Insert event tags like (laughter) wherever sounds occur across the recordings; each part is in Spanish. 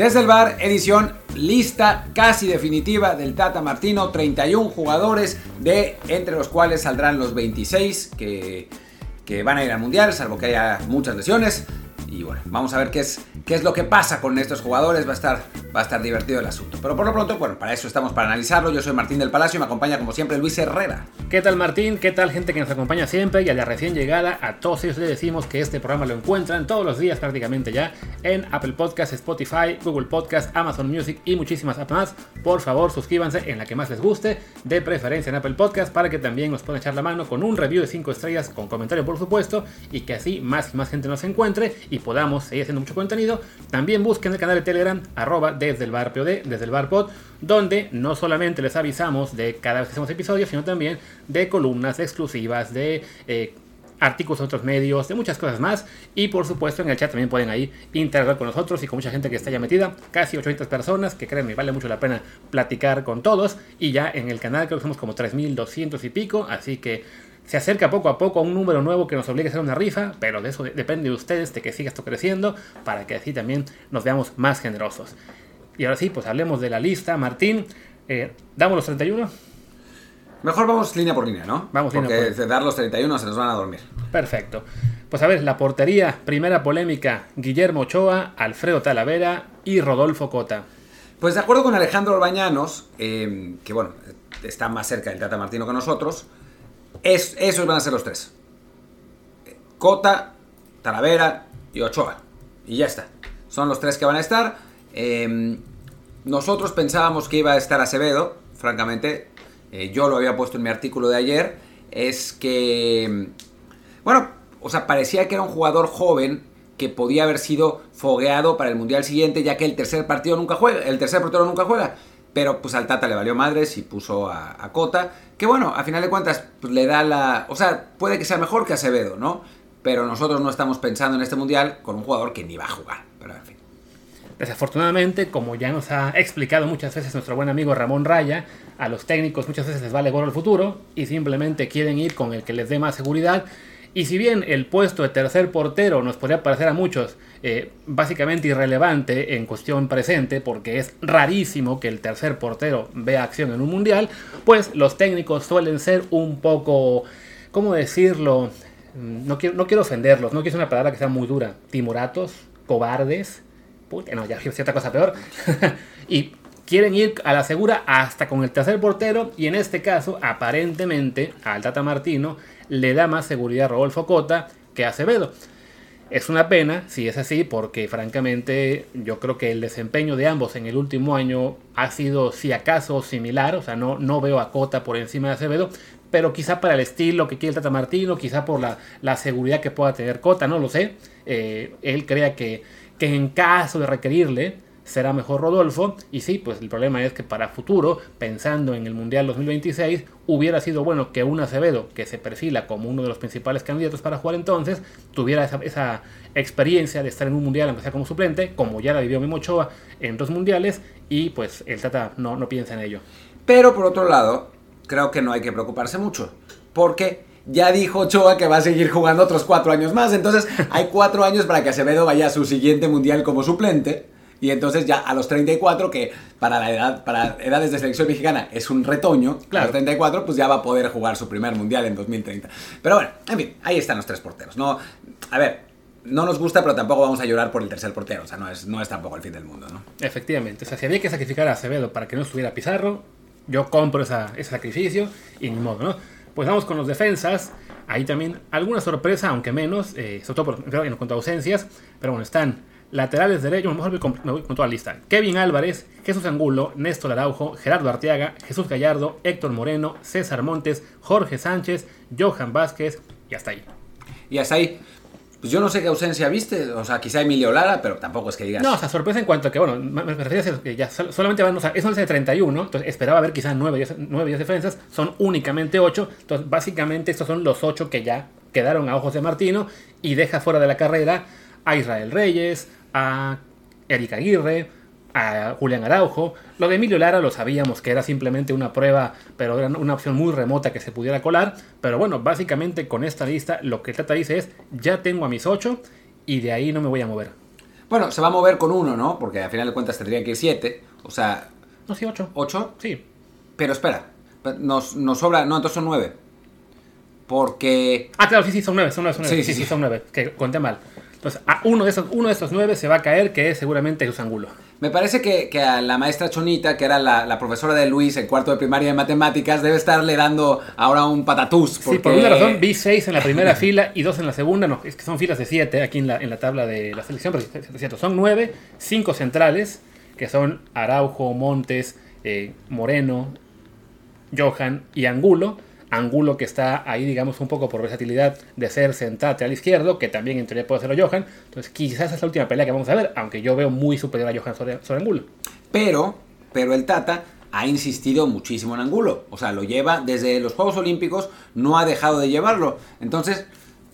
Desde el bar, edición lista casi definitiva del Tata Martino, 31 jugadores de entre los cuales saldrán los 26 que, que van a ir al Mundial, salvo que haya muchas lesiones. Y bueno, vamos a ver qué es, qué es lo que pasa con estos jugadores. Va a, estar, va a estar divertido el asunto. Pero por lo pronto, bueno, para eso estamos, para analizarlo. Yo soy Martín del Palacio y me acompaña como siempre Luis Herrera. ¿Qué tal Martín? ¿Qué tal gente que nos acompaña siempre? Y a la recién llegada, a todos ellos les decimos que este programa lo encuentran todos los días prácticamente ya en Apple Podcasts, Spotify, Google Podcasts, Amazon Music y muchísimas apps más. Por favor, suscríbanse en la que más les guste, de preferencia en Apple Podcasts, para que también nos puedan echar la mano con un review de 5 estrellas, con comentario por supuesto, y que así más y más gente nos encuentre y podamos seguir haciendo mucho contenido. También busquen el canal de Telegram, arroba desde el bar POD, desde el bar pod, donde no solamente les avisamos de cada vez que hacemos episodios, sino también de columnas exclusivas, de eh, artículos en otros medios, de muchas cosas más. Y por supuesto en el chat también pueden ahí interactuar con nosotros y con mucha gente que está ya metida. Casi 800 personas, que créanme, vale mucho la pena platicar con todos. Y ya en el canal creo que somos como 3200 y pico, así que se acerca poco a poco a un número nuevo que nos obliga a hacer una rifa, pero de eso depende de ustedes, de que siga esto creciendo, para que así también nos veamos más generosos. Y ahora sí, pues hablemos de la lista. Martín, eh, ¿damos los 31? Mejor vamos línea por línea, ¿no? Vamos línea Porque por- de dar los 31 se nos van a dormir. Perfecto. Pues a ver, la portería, primera polémica, Guillermo Ochoa, Alfredo Talavera y Rodolfo Cota. Pues de acuerdo con Alejandro Orbañanos, eh, que bueno, está más cerca del Tata Martino que nosotros, es, esos van a ser los tres. Cota, Talavera y Ochoa. Y ya está. Son los tres que van a estar. Eh, nosotros pensábamos que iba a estar Acevedo, francamente. eh, yo lo había puesto en mi artículo de ayer. Es que, bueno, o sea, parecía que era un jugador joven que podía haber sido fogueado para el Mundial siguiente, ya que el tercer partido nunca juega, el tercer portero nunca juega. Pero pues al Tata le valió madres y puso a, a Cota, que bueno, a final de cuentas pues, le da la... O sea, puede que sea mejor que Acevedo, ¿no? Pero nosotros no estamos pensando en este Mundial con un jugador que ni va a jugar. Pero en fin. Desafortunadamente, como ya nos ha explicado muchas veces nuestro buen amigo Ramón Raya, a los técnicos muchas veces les vale gorro el futuro y simplemente quieren ir con el que les dé más seguridad. Y si bien el puesto de tercer portero nos podría parecer a muchos eh, básicamente irrelevante en cuestión presente, porque es rarísimo que el tercer portero vea acción en un mundial, pues los técnicos suelen ser un poco, ¿cómo decirlo? Mm, No quiero, no quiero ofenderlos, no quiero una palabra que sea muy dura. Timoratos, cobardes, No, ya (laughs) cierta cosa peor. (laughs) y quieren ir a la segura hasta con el tercer portero. Y en este caso, aparentemente, al Tata Martino le da más seguridad a Rodolfo Cota que a Acevedo. Es una pena, si es así, porque francamente yo creo que el desempeño de ambos en el último año ha sido, si acaso, similar. O sea, no, no veo a Cota por encima de Acevedo, pero quizá para el estilo que quiere el Tata Martino, quizá por la, la seguridad que pueda tener Cota, no lo sé. Eh, él crea que, que en caso de requerirle será mejor Rodolfo. Y sí, pues el problema es que para futuro, pensando en el Mundial 2026, hubiera sido bueno que un Acevedo, que se perfila como uno de los principales candidatos para jugar entonces, tuviera esa, esa experiencia de estar en un Mundial, aunque sea como suplente, como ya la vivió Memo Ochoa en dos Mundiales, y pues el Tata no, no piensa en ello. Pero por otro lado, creo que no hay que preocuparse mucho. Porque ya dijo Ochoa que va a seguir jugando otros cuatro años más. Entonces (laughs) hay cuatro años para que Acevedo vaya a su siguiente mundial como suplente. Y entonces ya a los 34, que para la edad, para edades de selección mexicana es un retoño, a Claro. los 34, pues ya va a poder jugar su primer mundial en 2030. Pero bueno, en fin, ahí están los tres porteros. No, a ver, no nos gusta, pero tampoco vamos a llorar por el tercer portero. O sea, no es, no es tampoco el fin del mundo, ¿no? Efectivamente, o sea, si había que sacrificar a Acevedo para que no estuviera Pizarro, yo compro esa- ese sacrificio y ni modo, ¿no? Pues vamos con los defensas. Ahí también alguna sorpresa, aunque menos, eh, sobre todo por, en cuanto a ausencias. Pero bueno, están laterales derechos, mejor voy con, me voy con toda la lista. Kevin Álvarez, Jesús Angulo, Néstor Araujo, Gerardo Arteaga, Jesús Gallardo, Héctor Moreno, César Montes, Jorge Sánchez, Johan Vázquez y hasta ahí. Y hasta ahí, pues yo no sé qué ausencia viste. O sea, quizá Emilio Lara, pero tampoco es que digas. No, o sea, sorpresa en cuanto a que, bueno, me refiero a que ya sol- solamente van, o sea, es 11 de 31, entonces esperaba ver quizás 9 10, 9 10 defensas, son únicamente 8, entonces básicamente estos son los 8 que ya quedaron a ojos de Martino y deja fuera de la carrera a Israel Reyes, a Eric Aguirre, a Julián Araujo. Lo de Emilio Lara lo sabíamos que era simplemente una prueba, pero era una opción muy remota que se pudiera colar. Pero bueno, básicamente con esta lista lo que Tata dice es, ya tengo a mis 8 y de ahí no me voy a mover. Bueno, se va a mover con uno, ¿no? Porque al final de cuentas tendría que ir siete. O sea, No, sí, 8. ocho. Sí. Pero espera, nos, nos sobra. No, entonces son nueve. Porque. Ah, claro, sí, sí, son 9, son 9, son 9. Sí, Sí, sí, son 9. Que conté mal. Entonces, a uno de esos, uno de esos 9 se va a caer, que es seguramente Jesús Angulo. Me parece que, que a la maestra Chonita, que era la, la profesora de Luis en cuarto de primaria de matemáticas, debe estarle dando ahora un patatús. Sí, Porque... por una razón vi 6 en la primera (laughs) fila y 2 en la segunda. No, es que son filas de 7 aquí en la, en la tabla de la selección, pero es cierto, son 9, 5 centrales, que son Araujo, Montes, eh, Moreno, Johan y Angulo. Angulo que está ahí, digamos, un poco por versatilidad de ser central al izquierdo, que también en teoría puede hacerlo Johan. Entonces, quizás es la última pelea que vamos a ver, aunque yo veo muy superior a Johan sobre, sobre Angulo. Pero, pero el Tata ha insistido muchísimo en Angulo. O sea, lo lleva desde los Juegos Olímpicos, no ha dejado de llevarlo. Entonces,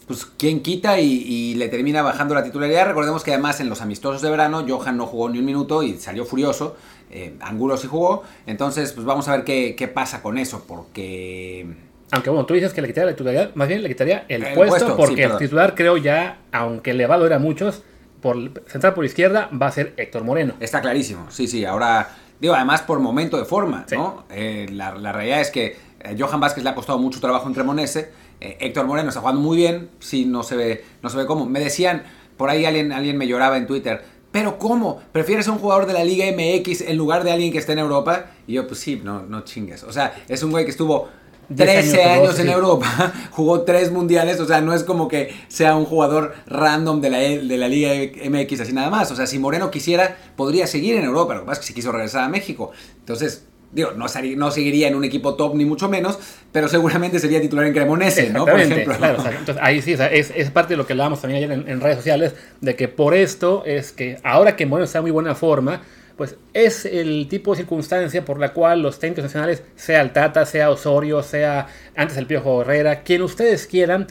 pues, ¿quién quita y, y le termina bajando la titularidad? Recordemos que además en los amistosos de verano, Johan no jugó ni un minuto y salió furioso. Eh, Angulo sí jugó. Entonces, pues vamos a ver qué, qué pasa con eso, porque... Aunque bueno, tú dices que le quitaría la titularidad, más bien le quitaría el, El puesto, puesto, sí, porque el titular creo ya, aunque le va a doler a muchos, por central por izquierda va a ser Héctor Moreno. Está clarísimo, sí, sí. Ahora, digo, además por momento de forma, Sí. ¿no? Eh, la, la realidad es que eh, Johan Vázquez le ha costado mucho trabajo en Cremonese. eh, Héctor Moreno está jugando muy bien, sí, no se ve, no se ve cómo. Me decían, por ahí alguien, alguien me lloraba en Twitter. Pero ¿cómo? ¿Prefieres a un jugador de la Liga MX en lugar de alguien que esté en Europa? Y yo, pues sí, no, no chingues. O sea, es un güey que estuvo 10 13 años, años, 12, en sí. Europa, (laughs) jugó tres mundiales, o sea, no es como que sea un jugador random de la, de la Liga MX así nada más. O sea, si Moreno quisiera, podría seguir en Europa, lo que pasa es que se quiso regresar a México. Entonces, digo, no, no seguiría en un equipo top ni mucho menos, pero seguramente sería titular en Cremonese, ¿no? Por ejemplo. claro, o sea, entonces ahí sí, o sea, es, es parte de lo que hablábamos también ayer en, en redes sociales, de que por esto es que ahora que Moreno está en muy buena forma, pues es el tipo de circunstancia por la cual los técnicos nacionales, sea el Tata, sea Osorio, sea antes el Piojo Herrera, quien ustedes quieran,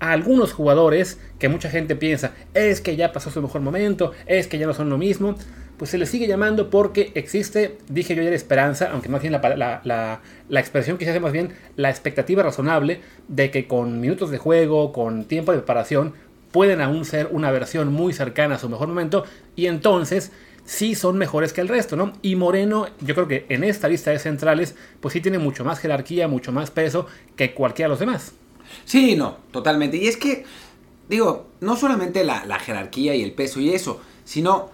a algunos jugadores que mucha gente piensa, es que ya pasó su mejor momento, es que ya no son lo mismo, pues se les sigue llamando porque existe, dije yo ayer, esperanza, aunque más bien la, la, la, la expresión quizás sea más bien la expectativa razonable de que con minutos de juego, con tiempo de preparación, pueden aún ser una versión muy cercana a su mejor momento y entonces sí son mejores que el resto, ¿no? Y Moreno, yo creo que en esta lista de centrales, pues sí tiene mucho más jerarquía, mucho más peso que cualquiera de los demás. Sí, no, totalmente. Y es que, digo, no solamente la, la jerarquía y el peso y eso, sino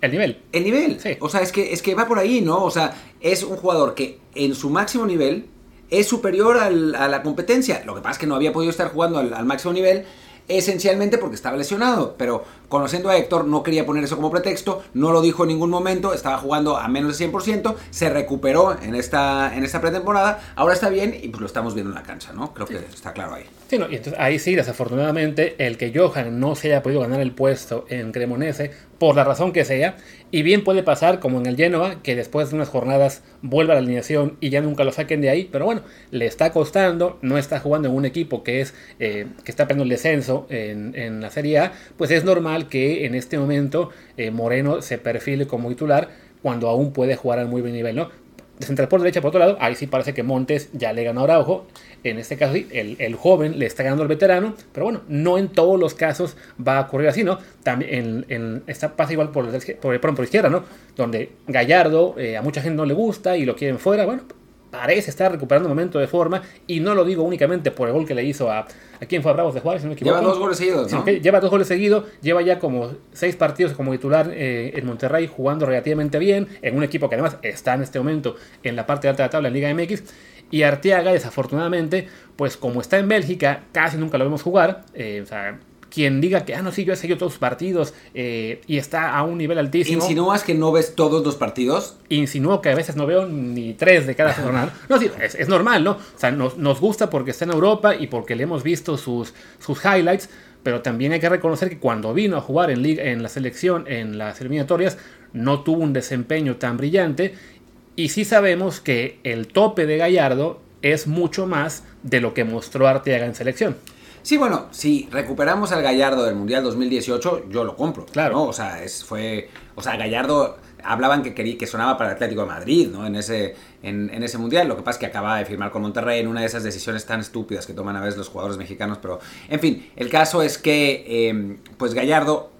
El nivel. El nivel. Sí. O sea, es que, es que va por ahí, ¿no? O sea, es un jugador que en su máximo nivel es superior al- a la competencia. Lo que pasa es que no había podido estar jugando al, al máximo nivel esencialmente porque estaba lesionado. Pero conociendo a Héctor, no quería poner eso como pretexto, no lo dijo en ningún momento, estaba jugando a menos de 100%, se recuperó en esta, en esta pretemporada, ahora está bien y pues lo estamos viendo en la cancha, ¿no? Creo que está claro ahí. Sí, no, y entonces ahí sí, desafortunadamente, el que Johan no se haya podido ganar el puesto en Cremonese, por la razón que sea, y bien puede pasar como en el Genoa, que después de unas jornadas vuelva a la alineación y ya nunca lo saquen de ahí, pero bueno, le está costando, no está jugando en un equipo que es eh, que está perdiendo el descenso en, en la Serie A, pues es normal que en este momento eh, Moreno se perfile como titular cuando aún puede jugar al muy buen nivel, ¿no? central por derecha, por otro lado, ahí sí parece que Montes ya le ganó a Araujo. En este caso, el, el joven le está ganando al veterano, pero bueno, no en todos los casos va a ocurrir así, ¿no? También en, esta pasa igual por, por, perdón, por izquierda, ¿no? Donde Gallardo eh, a mucha gente no le gusta y lo quieren fuera, bueno, parece estar recuperando un momento de forma y no lo digo únicamente por el gol que le hizo a, a quien fue a Bravos de Juárez, si no me equivoco. Lleva dos goles seguidos, ¿no? lleva dos goles seguidos, lleva ya como seis partidos como titular eh, en Monterrey jugando relativamente bien, en un equipo que además está en este momento en la parte alta de la tabla en Liga MX. Y Arteaga, desafortunadamente, pues como está en Bélgica, casi nunca lo vemos jugar. eh, o sea, quien diga que, ah, no, sí, yo he seguido todos sus partidos eh, y está a un nivel altísimo. ¿Insinúas que no ves todos los partidos? Insinuó que a veces no veo ni tres de cada (laughs) jornada. No, sí, es, es normal, ¿no? O sea, nos, nos gusta porque está en Europa y porque le hemos visto sus, sus highlights, pero también hay que reconocer que cuando vino a jugar en, liga, en la selección, en las eliminatorias, no tuvo un desempeño tan brillante. Y sí sabemos que el tope de Gallardo es mucho más de lo que mostró Arteaga en selección. Sí, bueno, si recuperamos al Gallardo del Mundial 2018, yo lo compro. Claro. ¿no? O sea, es, fue. O sea, Gallardo hablaban que quería, que sonaba para el Atlético de Madrid, ¿no? En ese, en, en ese mundial. Lo que pasa es que acaba de firmar con Monterrey en una de esas decisiones tan estúpidas que toman a veces los jugadores mexicanos. Pero, en fin, el caso es que, eh, pues Gallardo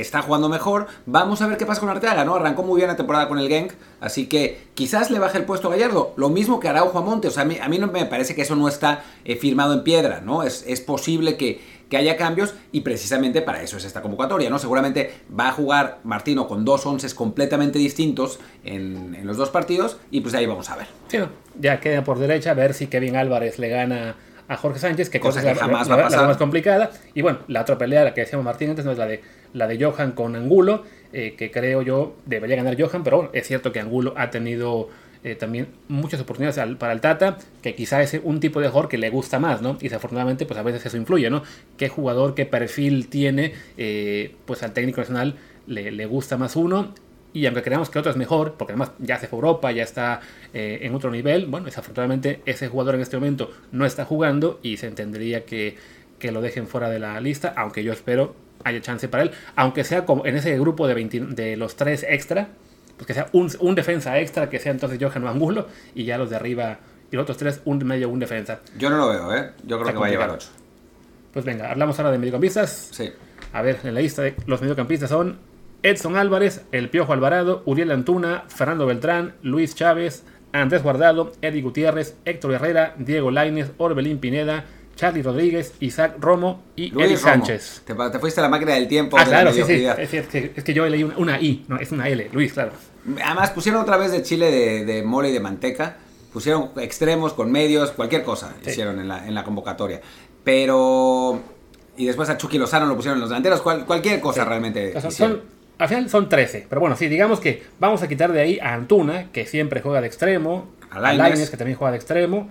está jugando mejor. Vamos a ver qué pasa con Arteaga, ¿no? Arrancó muy bien la temporada con el Genk, así que quizás le baje el puesto a Gallardo. Lo mismo que Araujo a Monte. O sea, a mí, a mí no me parece que eso no está eh, firmado en piedra, ¿no? Es, es posible que, que haya cambios y precisamente para eso es esta convocatoria, ¿no? Seguramente va a jugar Martino con dos once completamente distintos en, en, los dos partidos y pues ahí vamos a ver. Sí, no. ya queda por derecha a ver si Kevin Álvarez le gana a Jorge Sánchez, que cosa, cosa que jamás la, va a pasar. la más complicada. Y bueno, la otra pelea, la que decíamos Martín antes, no es la de la de Johan con Angulo, eh, que creo yo debería ganar Johan, pero es cierto que Angulo ha tenido eh, también muchas oportunidades para el Tata, que quizá es un tipo de jugador que le gusta más, ¿no? Y desafortunadamente, pues a veces eso influye, ¿no? ¿Qué jugador, qué perfil tiene, eh, pues al técnico nacional le, le gusta más uno? Y aunque creamos que otro es mejor, porque además ya se fue Europa, ya está en otro nivel, bueno, desafortunadamente ese jugador en este momento no está jugando y se entendería que, que lo dejen fuera de la lista, aunque yo espero haya chance para él, aunque sea como en ese grupo de, 20, de los tres extra, pues que sea un, un, defensa extra, que sea entonces Johan Angulo, y ya los de arriba y los otros tres, un medio, un defensa. Yo no lo veo, ¿eh? Yo creo Está que va a llevar. 8. Pues venga, hablamos ahora de mediocampistas. Sí. A ver, en la lista de los mediocampistas son Edson Álvarez, El Piojo Alvarado, Uriel Antuna, Fernando Beltrán, Luis Chávez, Andrés Guardado, Eddie Gutiérrez, Héctor Herrera, Diego Lainez, Orbelín Pineda, Charlie Rodríguez, Isaac Romo y Luis Romo. Sánchez. Te, te fuiste a la máquina del tiempo. Ah, de la claro, sí, sí. Es, es que, es que yo leí una, una I, no, es una L, Luis, claro. Además, pusieron otra vez de chile de, de mole y de manteca. Pusieron extremos con medios, cualquier cosa Sí. hicieron en la, en la convocatoria. Pero. Y después a Chucky Lozano lo pusieron en los delanteros. cual- cualquier cosa realmente. O sea, son, al final son 13, pero bueno, sí, digamos que vamos a quitar de ahí a Antuna, que siempre juega de extremo, A. Lainez, que también juega de extremo,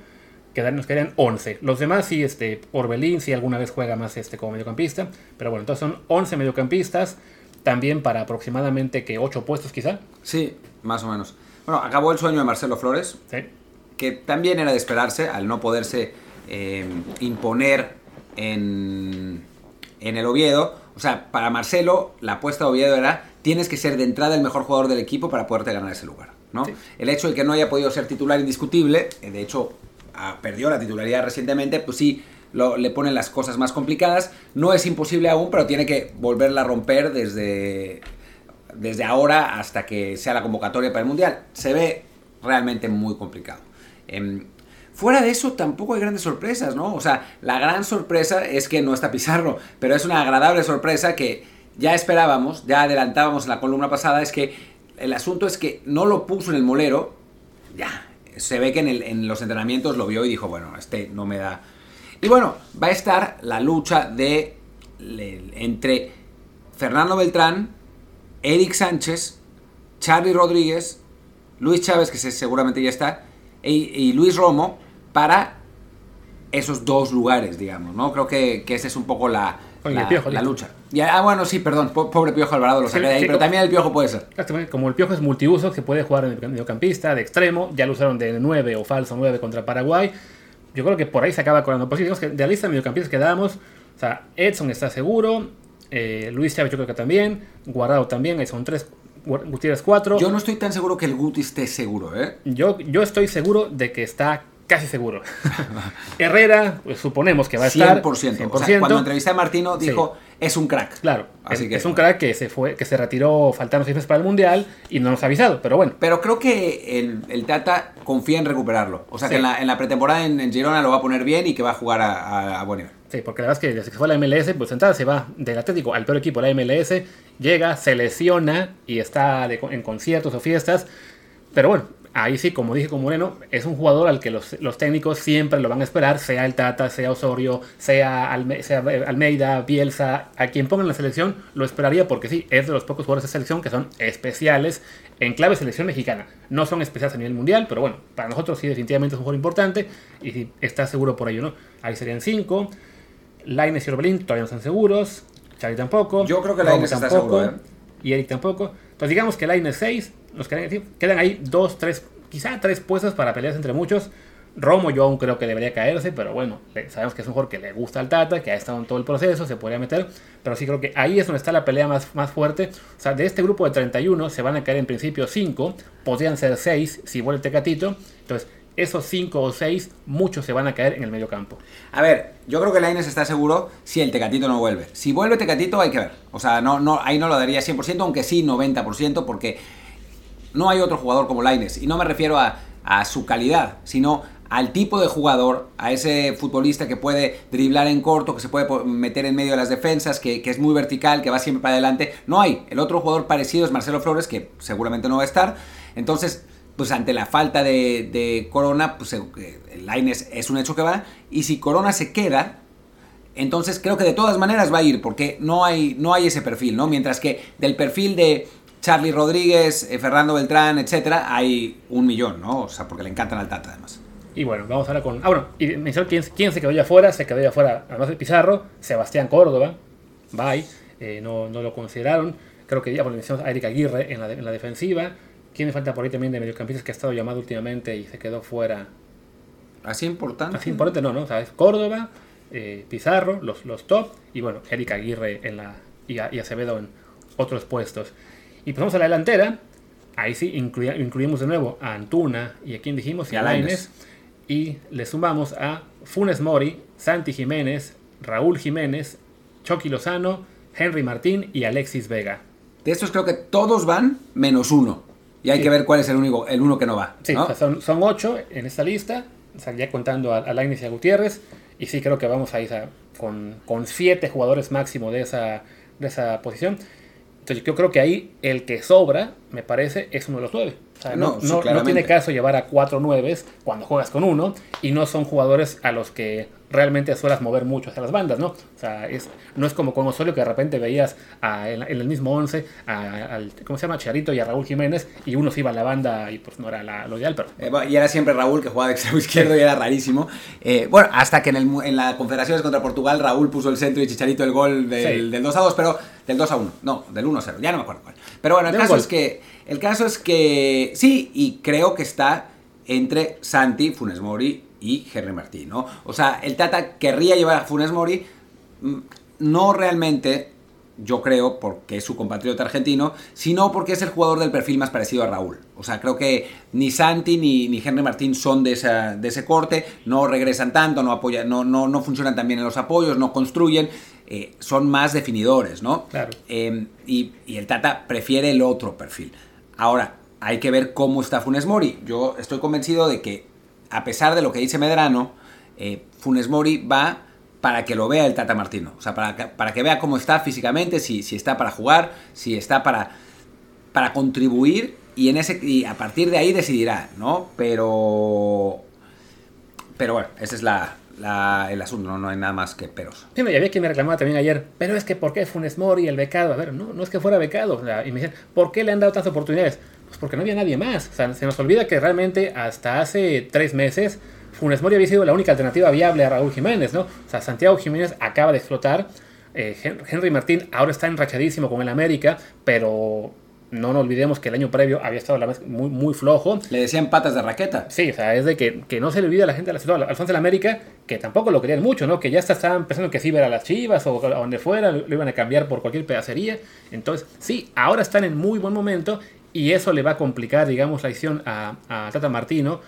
quedan- nos quedan 11. Los demás sí, este, Orbelín, sí alguna vez juega más este, como mediocampista, pero bueno, entonces son 11 mediocampistas, también para aproximadamente que 8 puestos quizá. Sí, más o menos. Bueno, acabó el sueño de Marcelo Flores, Sí. que también era de esperarse al no poderse eh, imponer en, en el Oviedo. O sea, para Marcelo, la apuesta de Oviedo era: tienes que ser de entrada el mejor jugador del equipo para poderte ganar ese lugar. ¿no? Sí. El hecho de que no haya podido ser titular indiscutible, eh, de hecho, ah, perdió la titularidad recientemente, pues sí. Lo, le ponen las cosas más complicadas. No es imposible aún, pero tiene que volverla a romper desde, desde ahora hasta que sea la convocatoria para el Mundial. Se ve realmente muy complicado. Em, fuera de eso, tampoco hay grandes sorpresas, ¿no? O sea, la gran sorpresa es que no está Pizarro, pero es una agradable sorpresa que ya esperábamos, ya adelantábamos en la columna pasada, es que el asunto es que no lo puso en el molero, ya, se ve que en, los entrenamientos lo vio y dijo, bueno, este no me da... Y bueno, va a estar la lucha de entre Fernando Beltrán, Eric Sánchez, Charlie Rodríguez, Luis Chávez, que se- seguramente ya está, y, y Luis Romo para esos dos lugares, digamos, ¿no? Creo que, que esa es un poco la, Oye, la, el Piojo, la listo. lucha. Y, ah, bueno, sí, perdón, po- pobre Piojo Alvarado lo saqué de ahí, pero también el Piojo puede ser. Como el Piojo es multiuso, que puede jugar en mediocampista, de extremo, ya lo usaron de 9 o falso 9 contra Paraguay. Yo creo que por ahí se acaba colando. Pues sí, digamos que de la lista de mediocampistas que dábamos, o sea, Edson está seguro, eh, Luis Chávez yo creo que también, Guardado también, ahí son 3, Gutiérrez 4. Yo no estoy tan seguro que el Guti esté seguro, ¿eh? Yo, yo estoy seguro de que está casi seguro. (laughs) Herrera, pues suponemos que va a estar 100%. O sea, cuando entrevisté a Martino dijo, es un crack. Claro, Así es, que, es un crack que se fue, que se retiró faltando seis meses para el Mundial y no nos ha avisado, pero bueno. Pero creo que el, el Tata confía en recuperarlo. O sea, Sí. que en la, en la pretemporada en, en Girona lo va a poner bien y que va a jugar a, a- a buen nivel. Sí, porque la verdad es que desde que fue a la MLS, pues entrada se va del Atlético al peor equipo, la MLS, llega, se lesiona y está de- en conciertos o fiestas. Pero bueno, ahí sí, como dije con Moreno, es un jugador al que los, los técnicos siempre lo van a esperar, sea el Tata, sea Osorio, sea, Alme- sea Almeida, Bielsa, a quien pongan la selección, lo esperaría porque sí, es de los pocos jugadores de selección que son especiales en clave selección mexicana. No son especiales a nivel mundial, pero bueno, para nosotros sí definitivamente es un jugador importante y sí, está seguro por ello, ¿no? Ahí serían cinco. Lainez y Orbelín todavía no están seguros. Xavi tampoco. Yo creo que está tampoco, seguro, ¿eh? Y Eric tampoco. Entonces digamos que Lainez 6. Nos quedan, quedan ahí dos, tres, quizá tres puestos para peleas entre muchos. Romo yo aún creo que debería caerse, pero bueno, le- sabemos que es un jugador que le gusta al Tata, que ha estado en todo el proceso, se podría meter, pero sí creo que ahí es donde está la pelea más, más fuerte. O sea, de este grupo de 31 se van a caer en principio 5, podrían ser 6 si vuelve Tecatito. Entonces, esos 5 o 6, muchos se van a caer en el medio campo. A ver, yo creo que Laines está seguro si el Tecatito no vuelve. Si vuelve Tecatito hay que ver. O sea, no, no, ahí no lo daría 100%, aunque sí 90%, porque no hay otro jugador como Laines. Y no me refiero a, su calidad, sino al tipo de jugador, a ese futbolista que puede driblar en corto, que se puede meter en medio de las defensas, que, es muy vertical, que va siempre para adelante. No hay. El otro jugador parecido es Marcelo Flores, que seguramente no va a estar. Entonces, pues ante la falta de, Corona, pues el Laines es un hecho que va. Y si Corona se queda, entonces creo que de todas maneras va a ir, porque no hay, no hay ese perfil, ¿no? Mientras que del perfil de Charlie Rodríguez, eh, Fernando Beltrán, etcétera, hay un millón, ¿no? O sea, porque le encantan al Tata además. Y bueno, vamos ahora con. Ah, bueno, y mencionó quién, quién se quedó ya afuera. Se quedó ya afuera, además de Pizarro, Sebastián Córdoba. Bye. Eh, no, no, lo consideraron. Creo que ya por mencionamos a Erika Aguirre en la, en la defensiva. ¿Quién me falta por ahí también de mediocampistas que ha estado llamado últimamente y se quedó fuera? ¿Así importante? Así importante, no, ¿no? O sea, es Córdoba, eh, Pizarro, los, los top. Y bueno, Erika Aguirre en la, y, Acevedo en otros puestos. Y pasamos a la delantera. Ahí sí incluimos de nuevo a Antuna y a quien dijimos, y a Laines y le sumamos a Funes Mori, Santi Jiménez, Raúl Jiménez, Chucky Lozano, Henry Martín y Alexis Vega. De estos creo que todos van menos uno. Y hay que ver cuál es el único, el uno que no va. Sí, son, son, ocho en esta lista, ya contando a, a Lainez y a Gutiérrez. Y sí creo que vamos a ir con, con, siete jugadores máximo de esa, de esa posición. Entonces yo creo que ahí el que sobra, me parece, es uno de los nueve. No, no, tiene caso llevar a cuatro nueves cuando juegas con uno y no son jugadores a los que realmente suelas mover mucho hacia las bandas, ¿no? O sea, es, no es como con Osorio que de repente veías en, el mismo once a, ¿cómo se llama? Charito y a Raúl Jiménez y uno se iba a la banda y pues no era lo ideal, pero... Eh, y era siempre Raúl que jugaba de extremo izquierdo y era rarísimo. Eh, bueno, hasta que en, el, en la Confederaciones contra Portugal Raúl puso el centro y Chicharito el gol del, del 2 a 2, pero del 2 a 1, no, del 1 a 0, ya no me acuerdo cuál. Pero bueno, el caso es que el caso es que sí, y creo que está entre Santi, Funes Mori y Henry Martín, ¿no? O sea, el Tata querría llevar a Funes Mori, mm, no realmente, yo creo, porque es su compatriota argentino, sino porque es el jugador del perfil más parecido a Raúl. O sea, creo que ni Santi ni, ni Henry Martín son de, esa, de ese corte, no regresan tanto, no, apoyan, no, no, no funcionan tan bien en los apoyos, no construyen. Eh, son más definidores, ¿no? Claro. Eh, y, y el Tata prefiere el otro perfil. Ahora, hay que ver cómo está Funes Mori. Yo estoy convencido de que, a pesar de lo que dice Medrano, eh, Funes Mori va para que lo vea el Tata Martino. O sea, para que, para que vea cómo está físicamente, si, si está para jugar, si está para, para contribuir y, en ese, y a partir de ahí decidirá, ¿no? Pero... Pero bueno, esa es la, el asunto, ¿no? hay nada más que peros. Sí, y había quien me reclamaba también ayer, pero es que ¿por qué Funes Mori, el becado? A ver, no, no es que fuera becado. y me dicen, ¿por qué le han dado tantas oportunidades? Pues porque no había nadie más. O sea, se nos olvida que realmente hasta hace tres meses Funes Mori había sido la única alternativa viable a Raúl Jiménez, ¿no? O sea, Santiago Jiménez acaba de explotar. Eh, Henry Martín ahora está enrachadísimo con el América, pero no nos olvidemos que el año previo había estado la muy, muy flojo. Le decían patas de raqueta. Sí, o sea, es de que, que no se le olvide a la gente de la ciudad, Alfonso de la América, que tampoco lo querían mucho, ¿no? Que ya estaban pensando que sí iba a las chivas o a donde fuera, lo iban a cambiar por cualquier pedacería. Entonces, sí, ahora están en muy buen momento y eso le va a complicar, digamos, la acción a, a Tata Martino.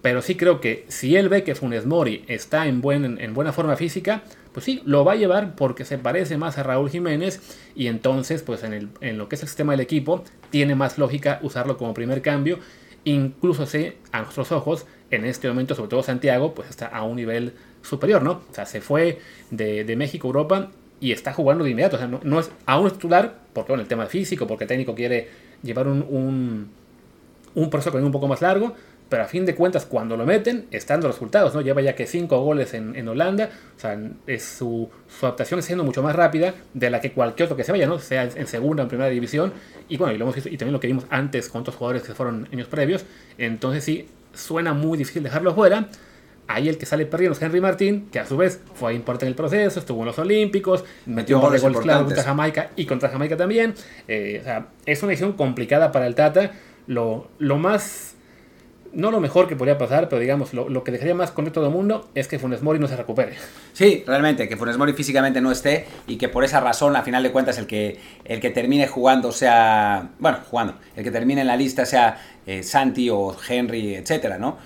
Pero sí creo que si él ve que Funes Mori está en, buen, en buena forma física, pues sí, lo va a llevar porque se parece más a Raúl Jiménez y entonces, pues en, el, en lo que es el sistema del equipo, tiene más lógica usarlo como primer cambio. Incluso si a nuestros ojos, en este momento, sobre todo Santiago, pues está a un nivel superior, ¿no? O sea, se fue de, de México a Europa y está jugando de inmediato. O sea, no, es aún titular, porque bueno, el tema físico, porque el técnico quiere llevar un, un, un proceso un poco más largo, pero a fin de cuentas cuando lo meten están los resultados, ¿no? Lleva ya que cinco goles en, Holanda, o sea, es su, su, adaptación siendo mucho más rápida de la que cualquier otro que se vaya, ¿no? Sea en segunda o en primera división, y bueno, y, lo hemos y también lo que vimos antes con otros jugadores que fueron años previos, entonces sí, suena muy difícil dejarlo fuera, Ahí el que sale perdiendo es Henry Martín, que a su vez fue importante en el proceso, estuvo en los Olímpicos, metió goles claro contra Jamaica y contra Jamaica también. Eh, o sea, es una decisión complicada para el Tata. Lo, lo más no lo mejor que podría pasar, pero digamos, lo, que dejaría más con todo el mundo es que Funes Mori no se recupere. Sí, realmente, que Funes Mori físicamente no esté y que por esa razón, a final de cuentas, el que, el que termine jugando sea, bueno, jugando, el que termine en la lista sea eh, Santi o Henry, etcétera, ¿no?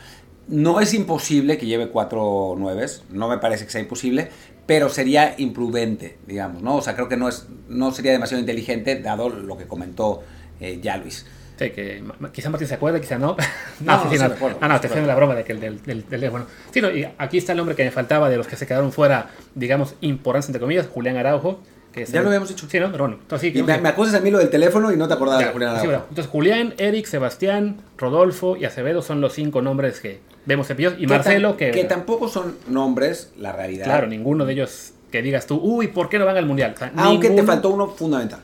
No es imposible que lleve cuatro nueves, no me parece que sea imposible, pero sería imprudente, digamos, ¿no? O sea, creo que no, es, no sería demasiado inteligente dado lo que comentó eh, ya Luis. Sí, que quizá Martín se acuerde, quizá no. (laughs) no, no, sí, no. Acuerdo, ah, no, te haciendo la broma de que el del, del, del bueno. Sí, no, y aquí está el hombre que me faltaba de los que se quedaron fuera, digamos, importantes entre comillas, Julián Araujo. Que ya lo habíamos dicho. Sí, ¿no? Pero bueno. Entonces, sí, y me, me, acusas a mí lo del teléfono y no te acordabas ya, de Julián sí, Araujo. bueno. Entonces, Julián, Eric, Sebastián, Rodolfo y Acevedo son los cinco nombres que vemos cepillos. Y que Marcelo, que. Que tampoco son nombres, la realidad. Claro, ninguno de ellos que digas tú, uy, ¿por qué no van al mundial? O sea, Aunque te faltó uno fundamental.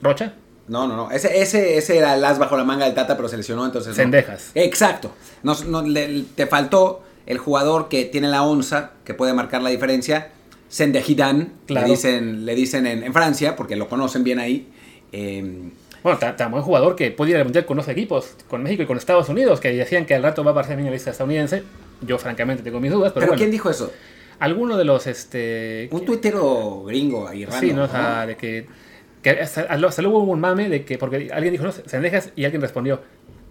Rocha, No, no, no. Ese, ese, ese era el as bajo la manga del Tata, pero se lesionó, entonces. no. Cendejas. Exacto. No, no, le- te faltó el jugador que tiene la onza, que puede marcar la diferencia. Sendejidan, Claro. le dicen, le dicen en, en Francia, porque lo conocen bien ahí. Eh, Bueno, tan, tan buen jugador que puede ir al mundial con dos equipos, con México y con Estados Unidos, que decían que al rato va a aparecer en la lista estadounidense. Yo, francamente, tengo mis dudas, pero, pero bueno. ¿quién dijo eso? Alguno de los, este. Un tuitero gringo ahí random, Sí, ¿no? O sea, de que. que hasta, hasta luego hubo un mame de que. Porque alguien dijo, no, Sendejas, y alguien respondió.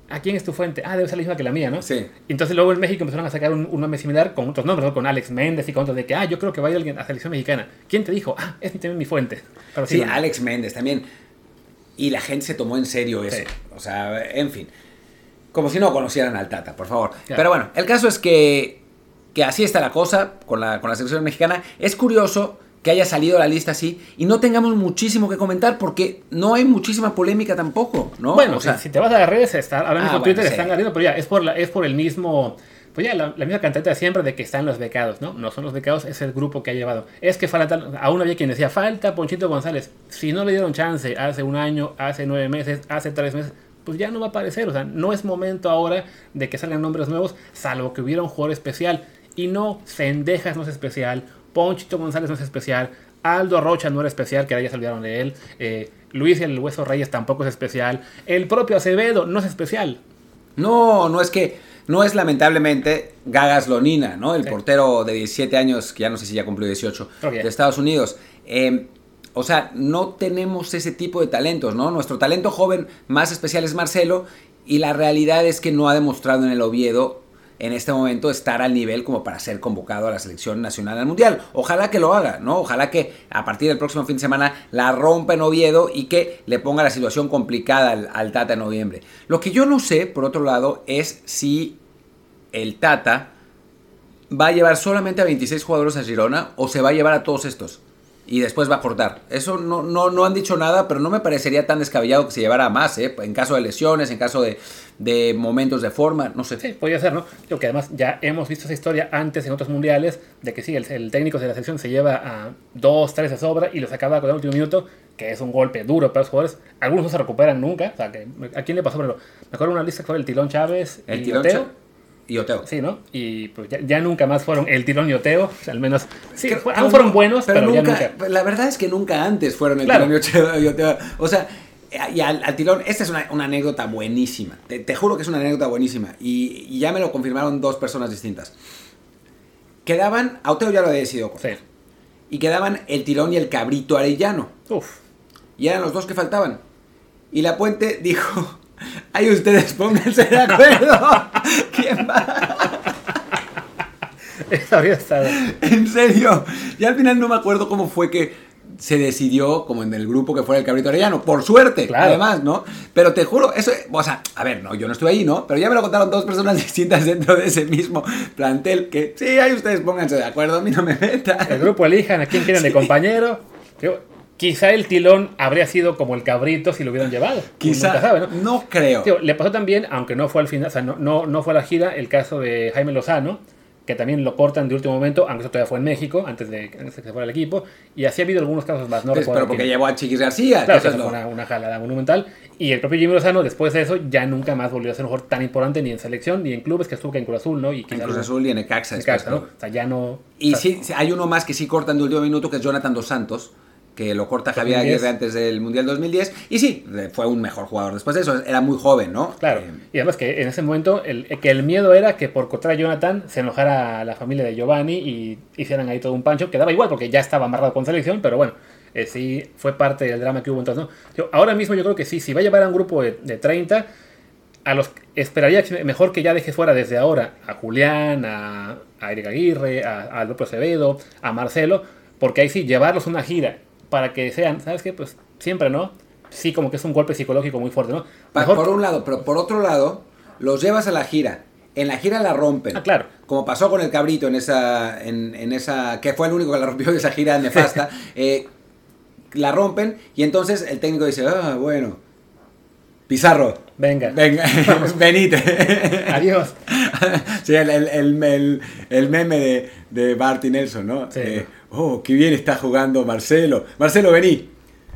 ¿A quién es tu fuente? Ah, debe ser la misma que la mía, ¿no? Sí. Y entonces luego en México empezaron a sacar un, un mame similar con otros nombres, ¿no? Con Alex Méndez y con otros de que, ah, yo creo que va a ir alguien a selección mexicana. ¿Quién te dijo? Ah, es también mi fuente. Pero Sí, no. Alex Méndez también. Y la gente se tomó en serio eso. Sí. O sea, en fin. Como si no conocieran al Tata, por favor. Claro. Pero bueno, el caso es que, que así está la cosa con la, con la selección mexicana. Es curioso que haya salido la lista así y no tengamos muchísimo que comentar porque no hay muchísima polémica tampoco, ¿no? Bueno, o sea, si, si te vas a las redes, está, ahora mismo Ah, en Twitter bueno, sí. están saliendo, pero ya es por, la, es por el mismo, pues ya la, misma cantidad de siempre de que están los becados, ¿no? No son los becados, es el grupo que ha llevado. Es que falta, aún había quien decía, falta Ponchito González. Si no le dieron chance hace un año, hace nueve meses, hace tres meses, pues ya no va a aparecer. O sea, no es momento ahora de que salgan nombres nuevos, salvo que hubiera un jugador especial. Y no, Cendejas no es especial, Ponchito González no es especial, Aldo Rocha no era especial, que ahora ya se olvidaron de él. eh, Luis el Hueso Reyes tampoco es especial. El propio Acevedo no es especial. no, no es que, no es lamentablemente Gagas Lonina, ¿no? El Sí. portero de 17 años, que ya no sé si ya cumplió 18, Creo que ya. de Estados Unidos. Eh, o sea, no tenemos ese tipo de talentos, ¿no? Nuestro talento joven más especial es Marcelo y la realidad es que no ha demostrado en el Oviedo en este momento estar al nivel como para ser convocado a la selección nacional al mundial. Ojalá que lo haga, ¿no? Ojalá que a partir del próximo fin de semana la rompa en Oviedo y que le ponga la situación complicada al, al Tata en noviembre. Lo que yo no sé, por otro lado, es si el Tata va a llevar solamente a 26 jugadores a Girona o se va a llevar a todos estos y después va a cortar. Eso no, no, no han dicho nada, pero no me parecería tan descabellado que se llevara a más, ¿eh? en caso de lesiones, en caso de, de momentos de forma, no sé. Sí, podría ser, ¿no? Creo que además ya hemos visto esa historia antes en otros mundiales, de que sí, el, el técnico de la selección se lleva a dos, tres de sobra y los acaba con el último minuto, que es un golpe duro para los jugadores. Algunos no se recuperan nunca. O sea, que, ¿a quién le pasó? Pero me acuerdo una lista que fue el Tilón Chávez El y Tilón. Y Oteo. Sí, ¿no? Y pues ya, ya nunca más fueron el Tilón y Oteo, al menos. Sí, fue- pero aún fueron no- buenos, pero, ya nunca. La verdad es que nunca antes fueron el Claro. Tilón y Oteo-. O sea, y al, al Tilón, esta es una, una anécdota buenísima. Te, te juro que es una anécdota buenísima. Y, y ya me lo confirmaron dos personas distintas. Quedaban, a Oteo ya lo había decidido. Sí. Y quedaban el Tilón y el Cabrito Arellano. Uf. Y eran los dos que faltaban. Y la Puente dijo, (laughs) ahí ustedes pónganse de acuerdo. (laughs) (laughs) Eso habría estado. En serio. Y al final no me acuerdo cómo fue que se decidió, como en el grupo que fuera el Cabrito Arellano. Por suerte, Claro. además, ¿no? Pero te juro, eso, o sea, a ver, no, yo no estuve ahí, ¿no? Pero ya me lo contaron dos personas (laughs) distintas dentro de ese mismo plantel que, sí, ahí ustedes pónganse de acuerdo, a mí no me meta. El grupo elijan a quién quieren de compañero. Quizá el Tilón habría sido como el Cabrito si lo hubieran llevado. Quizá, sabe, ¿no? no creo. Digo, le pasó también, aunque no fue al final, o sea, no, no, no fue a la gira, el caso de Jaime Lozano, que también lo cortan de último momento, aunque eso todavía fue en México, antes de, antes de que se fuera el equipo. Y así ha habido algunos casos más, no Pues, recuerdo pero porque quién. llevó a Chiquis García. Claro, eso es lo- una, una jalada monumental. Y el propio Jimmy Lozano, después de eso, ya nunca más volvió a ser un jugador tan importante ni en selección ni en clubes que estuvo que en Cruz Azul, ¿no? Y en Cruz Azul y en Necaxa. en Necaxa, ¿no? O sea, ya no... Y o sea, sí, hay uno más que sí cortan de último minuto, que es Jonathan Dos Santos, que lo corta Javier 2010. Aguirre antes del Mundial 2010. Y sí, fue un mejor jugador después de eso. Era muy joven, ¿no? Claro, Eh, y además que en ese momento el, que el miedo era que por cortar a Jonathan se enojara la familia de Giovanni y hicieran ahí todo un pancho, que daba igual porque ya estaba amarrado con selección, pero bueno, eh, sí fue parte del drama que hubo entonces. ¿no? Yo, ahora mismo yo creo que sí, si va a llevar a un grupo de, de 30, a los esperaría mejor que ya deje fuera desde ahora a Julián, a, a Eric Aguirre, a, a López Acevedo, a Marcelo, porque ahí sí, llevarlos una gira para que sean, ¿sabes qué? Pues siempre, ¿no? Sí, como que es un golpe psicológico muy fuerte, ¿no? Mejor... Por un lado, pero por otro lado, los llevas a la gira. En la gira la rompen. Ah, claro. Como pasó con el cabrito en esa. En, en esa. que fue el único que la rompió de esa gira nefasta. (laughs) eh, la rompen y entonces el técnico dice, ah, bueno, Pizarro. Venga. Venga, (laughs) venite. (laughs) Adiós. Sí, el, el, el, el meme de, de Barty Nelson, ¿no? Sí. Eh, oh, qué bien está jugando Marcelo. Marcelo, vení.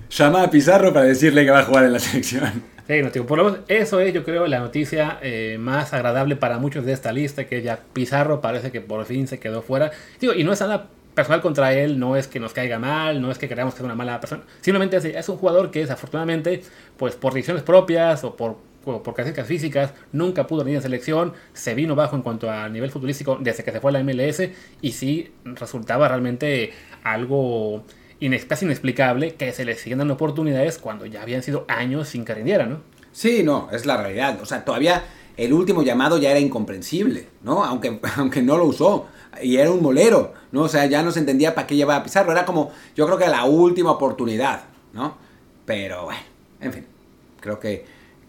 Llama a Pizarro para decirle que va a jugar en la (laughs) selección. Sí, no, tío, por lo menos eso es, yo creo, la noticia eh, más agradable para muchos de esta lista, que ya Pizarro parece que por fin se quedó fuera. Digo, y no es nada personal contra él, no es que nos caiga mal, no es que creamos que es una mala persona, simplemente es, un jugador que desafortunadamente, pues por decisiones propias o por, por características físicas, nunca pudo venir en selección, se vino bajo en cuanto a nivel futbolístico desde que se fue a la MLS y sí resultaba realmente algo casi inexplicable que se le siguen dando oportunidades cuando ya habían sido años sin que rindiera, ¿no? Sí, no, es la realidad. O sea, todavía el último llamado ya era incomprensible, ¿no? Aunque, (laughs) aunque no lo usó. Y era un molero, ¿no? O sea, ya no se entendía para qué llevaba a Pizarro. Era como, yo creo que la última oportunidad, ¿no? Pero bueno, en fin. Creo que,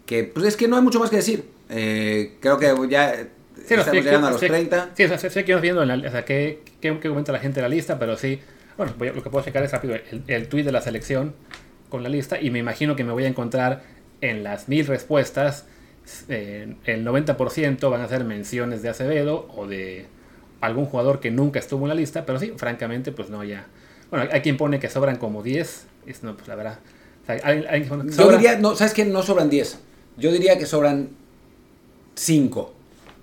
que pues es que no hay mucho más que decir. Eh, creo que ya Sí, estamos sí, llegando a sí, los sí, 30. Sí, o sea, sé, sé que vamos viendo en la- o sea, qué, comenta la gente de la lista, pero sí. Bueno, voy a- lo que puedo checar es rápido el, el tweet de la selección con la lista y me imagino que me voy a encontrar en las mil respuestas. eh, el 90% van a ser menciones de Acevedo o de algún jugador que nunca estuvo en la lista, pero sí, francamente, pues no, ya. Bueno, hay quien pone que sobran como 10. Es, no, pues la verdad. o sea, hay- hay Yo diría, no, ¿sabes qué? No sobran 10. Yo diría que sobran 5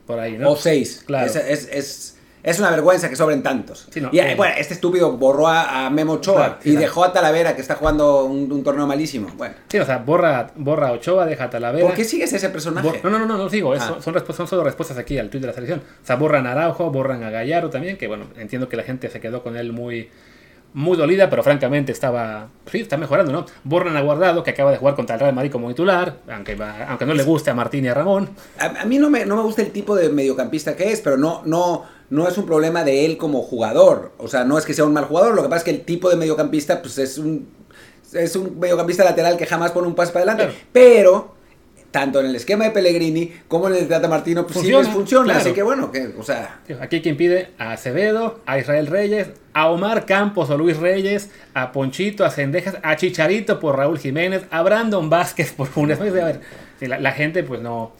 por ahí, ¿no? o 6. Claro. Es, es, es, es una vergüenza que sobren tantos. Sí, no, y, eh, eh. bueno, este estúpido borró a, a Memo Ochoa Claro, y dejó a Talavera, que está jugando un, un torneo malísimo. Bueno, Sí, o sea, borra, borra a Ochoa, deja a Talavera. ¿por qué sigues ese personaje? Bor- no, no, no, no, no sigo, Ah. son, son, son solo respuestas aquí al tweet de la selección. O sea, borran a Araujo, borran a Gallardo también, que bueno, entiendo que la gente se quedó con él muy, muy dolida, pero francamente estaba, sí, está mejorando, ¿no? Borran a Guardado, que acaba de jugar contra el Real Madrid como titular, aunque, va- aunque no le guste a Martín y a Ramón. A, a mí no me, no me gusta el tipo de mediocampista que es, pero no, no, no es un problema de él como jugador. O sea, no es que sea un mal jugador, lo que pasa es que el tipo de mediocampista pues es un, es un mediocampista lateral que jamás pone un paso para adelante. Claro. Pero, tanto en el esquema de Pellegrini como en el de Tata Martino, pues sí Funciona, les funciona. claro. Así que bueno, que, o sea... Aquí quien pide a Acevedo, a Israel Reyes, a Omar Campos o Luis Reyes, a Ponchito, a Cendejas, a Chicharito por Raúl Jiménez, a Brandon Vázquez por Funes. A ver, sí, la, la gente pues no...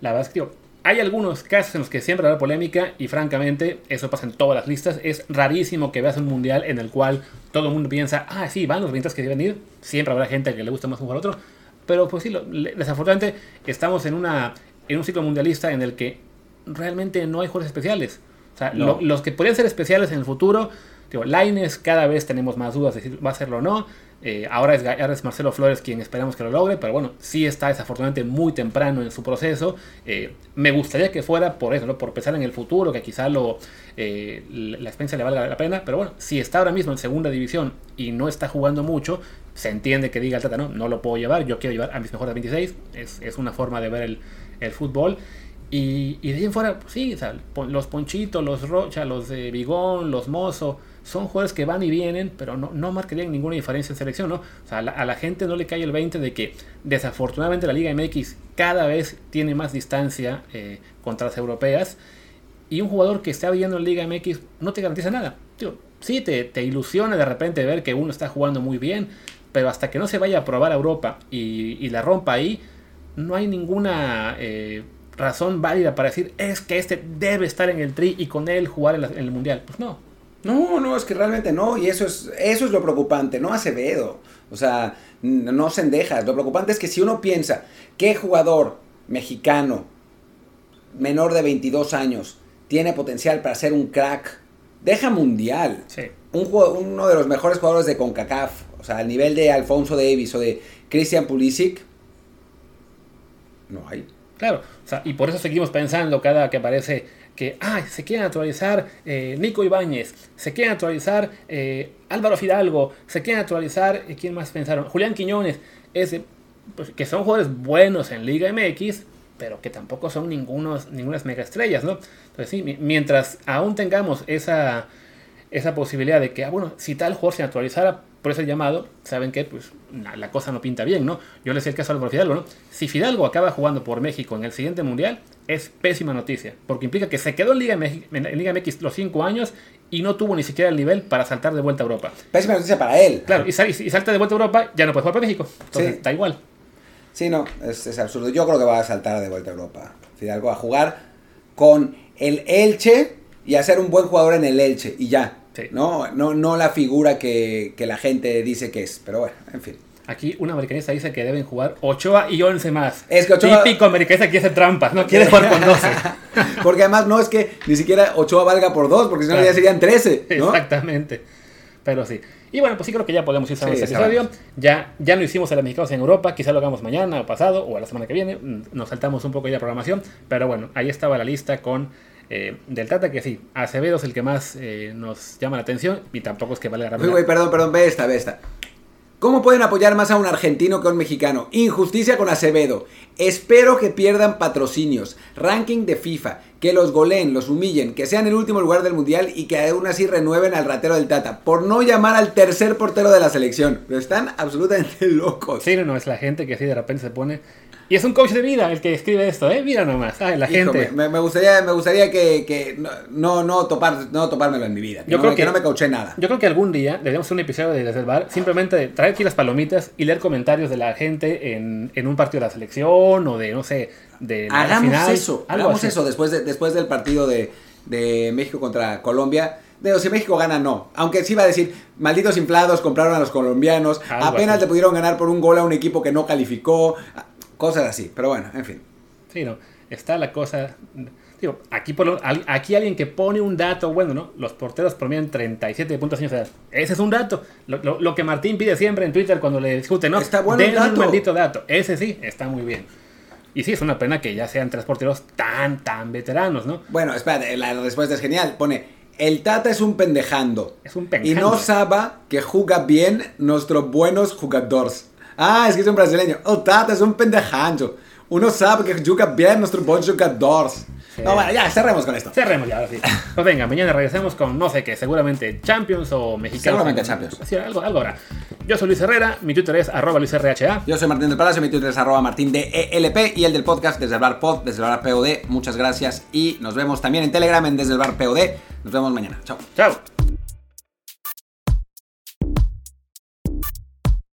La verdad es que, hay algunos casos en los que siempre habrá polémica y francamente eso pasa en todas las listas. Es rarísimo que veas un mundial en el cual todo el mundo piensa, ah, sí, van los 20 que deben ir. Siempre habrá gente que le gusta más un jugador a otro. Pero pues sí, lo- desafortunadamente estamos en, una, en un ciclo mundialista en el que realmente no hay jugadores especiales. O sea, No. lo- los que podrían ser especiales en el futuro, digo, Laines cada vez tenemos más dudas de si va a serlo o no. Eh, ahora, es, ahora es Marcelo Flores quien esperamos que lo logre, pero bueno, sí está desafortunadamente muy temprano en su proceso. Eh, me gustaría que fuera por eso, ¿no? por pensar en el futuro, que quizá lo, eh, la experiencia le valga la pena, pero bueno, si está ahora mismo en segunda división y no está jugando mucho, se entiende que diga el Tata, no, no lo puedo llevar, yo quiero llevar a mis mejores 26, es, es una forma de ver el, el fútbol. Y, y de ahí en fuera, pues sí, los Ponchitos, los Rocha, los de Bigón, los Mozo, son jugadores que van y vienen, pero no, no marcarían ninguna diferencia en selección, ¿no? A la, la gente no le cae el 20 de que desafortunadamente la Liga MX cada vez tiene más distancia eh, contra las europeas y un jugador que está viendo en Liga MX no te garantiza nada. Tío, sí, te, te ilusiona de repente ver que uno está jugando muy bien, pero hasta que no se vaya a probar a Europa y, y la rompa ahí, no hay ninguna eh, razón válida para decir es que este debe estar en el tri y con él jugar en, la- en el mundial. Pues no. No, no, es que realmente no, y eso es, eso es lo preocupante, no Acevedo, o sea, no Sendejas, lo preocupante es que si uno piensa, ¿qué jugador mexicano menor de 22 años tiene potencial para ser un crack? Deja mundial, Sí. un, uno de los mejores jugadores de CONCACAF, o sea, al nivel de Alfonso Davis o de Christian Pulisic, no hay. Claro, o sea, y por eso seguimos pensando cada que aparece que, ay, se quiere naturalizar eh, Nico Ibáñez, se quiere naturalizar eh, Álvaro Fidalgo, se quiere naturalizar, eh, ¿quién más pensaron? Julián Quiñones, ese, pues, que son jugadores buenos en Liga MX, pero que tampoco son ningunos, ningunas mega estrellas, ¿no? Entonces sí, mientras aún tengamos esa, esa posibilidad de que, ah, bueno, si tal jugador se naturalizara por ese llamado, saben que pues la cosa no pinta bien, ¿no? Yo le decía el caso al Fidalgo, ¿no? Si Fidalgo acaba jugando por México en el siguiente mundial, es pésima noticia, porque implica que se quedó en Liga, MX, en Liga MX los cinco años y no tuvo ni siquiera el nivel para saltar de vuelta a Europa. Pésima noticia para él. Claro, y, salta de vuelta a Europa, ya no puede jugar para México. Entonces, está igual. Sí, no, es, es, absurdo. Yo creo que va a saltar de vuelta a Europa. Fidalgo a jugar con el Elche y a ser un buen jugador en el Elche y ya. ¿No? No, no la figura que, la gente dice que es, pero bueno, en fin. Aquí un americanista dice que deben jugar Ochoa y 11 más. Es que Ochoa... Típico americanista que hace trampas, no quiere (laughs) jugar con 12. (laughs) porque además no es que ni siquiera Ochoa valga por 2, porque si no ya serían 13. Exactamente. Pero sí. Y bueno, pues sí creo que ya podemos ir cerrando este episodio. Ya, ya no hicimos el Mexicanos en Europa, quizá lo hagamos mañana o pasado o la semana que viene. Nos saltamos un poco ya de programación, pero bueno, ahí estaba la lista con eh, del Tata, que sí, Acevedo es el que más eh, nos llama la atención y tampoco es que valga la pena. perdón, perdón, ve esta, ve esta. ¿Cómo pueden apoyar más a un argentino que a un mexicano? Injusticia con Acevedo. Espero que pierdan patrocinios. Ranking de FIFA. Que los goleen, los humillen, que sean el último lugar del mundial y que aún así renueven al ratero del Tata. Por no llamar al tercer portero de la selección. Pero están absolutamente (laughs) locos. Sí, no, no, es la gente que así de repente se pone y es un coach de vida el que escribe esto, ¿eh? Mira nomás, la gente. Me, gustaría, me gustaría que, no, no, topar, no topármelo en mi vida. yo creo que, no me coaché nada. Yo creo que algún día deberíamos hacer un episodio de Desde el Bar, simplemente traer aquí las palomitas y leer comentarios de la gente en, un partido de la selección o de, no sé, de la Hagamos eso, hagamos eso después, de, después del partido de, México contra Colombia. Digo, si México gana, no. Aunque sí va a decir, malditos inflados compraron a los colombianos. apenas le pudieron ganar por un gol a un equipo que no calificó. Cosas así, pero bueno, en fin. Sí, no, está la cosa... Digo, aquí, por aquí alguien que pone un dato, bueno, ¿no? Los porteros promedian 37 puntos años de edad. Ese es un dato. Lo, que Martín pide siempre en Twitter cuando le discute, ¿no? Está bueno el dato. un maldito dato. Ese sí, está muy bien. Y sí, es una pena que ya sean tres porteros tan, tan veteranos, ¿no? Bueno, espérate, la respuesta es genial. Pone, el Tata es un pendejando. Es un pendejando. Y no sabe que juega bien nuestros buenos jugadores. Ah, es que es un brasileño. El Tata es un pendejando. Uno sabe que juega bien nuestro buen jugador. No, bueno, ya, cerremos con esto. Cerremos ya, ahora sí. Pues venga, mañana regresemos con no sé qué, seguramente Champions o Mexicano. Seguramente Champions. Sí, algo, algo ahora. Yo soy Luis Herrera, mi Twitter es arroba luisrha. Yo soy Martín del Palacio, mi Twitter es arroba martín de ELP y el del podcast desde el bar pod, desde el bar POD. Muchas gracias y nos vemos también en Telegram en desde el bar POD. Nos vemos mañana. Chao. Chao.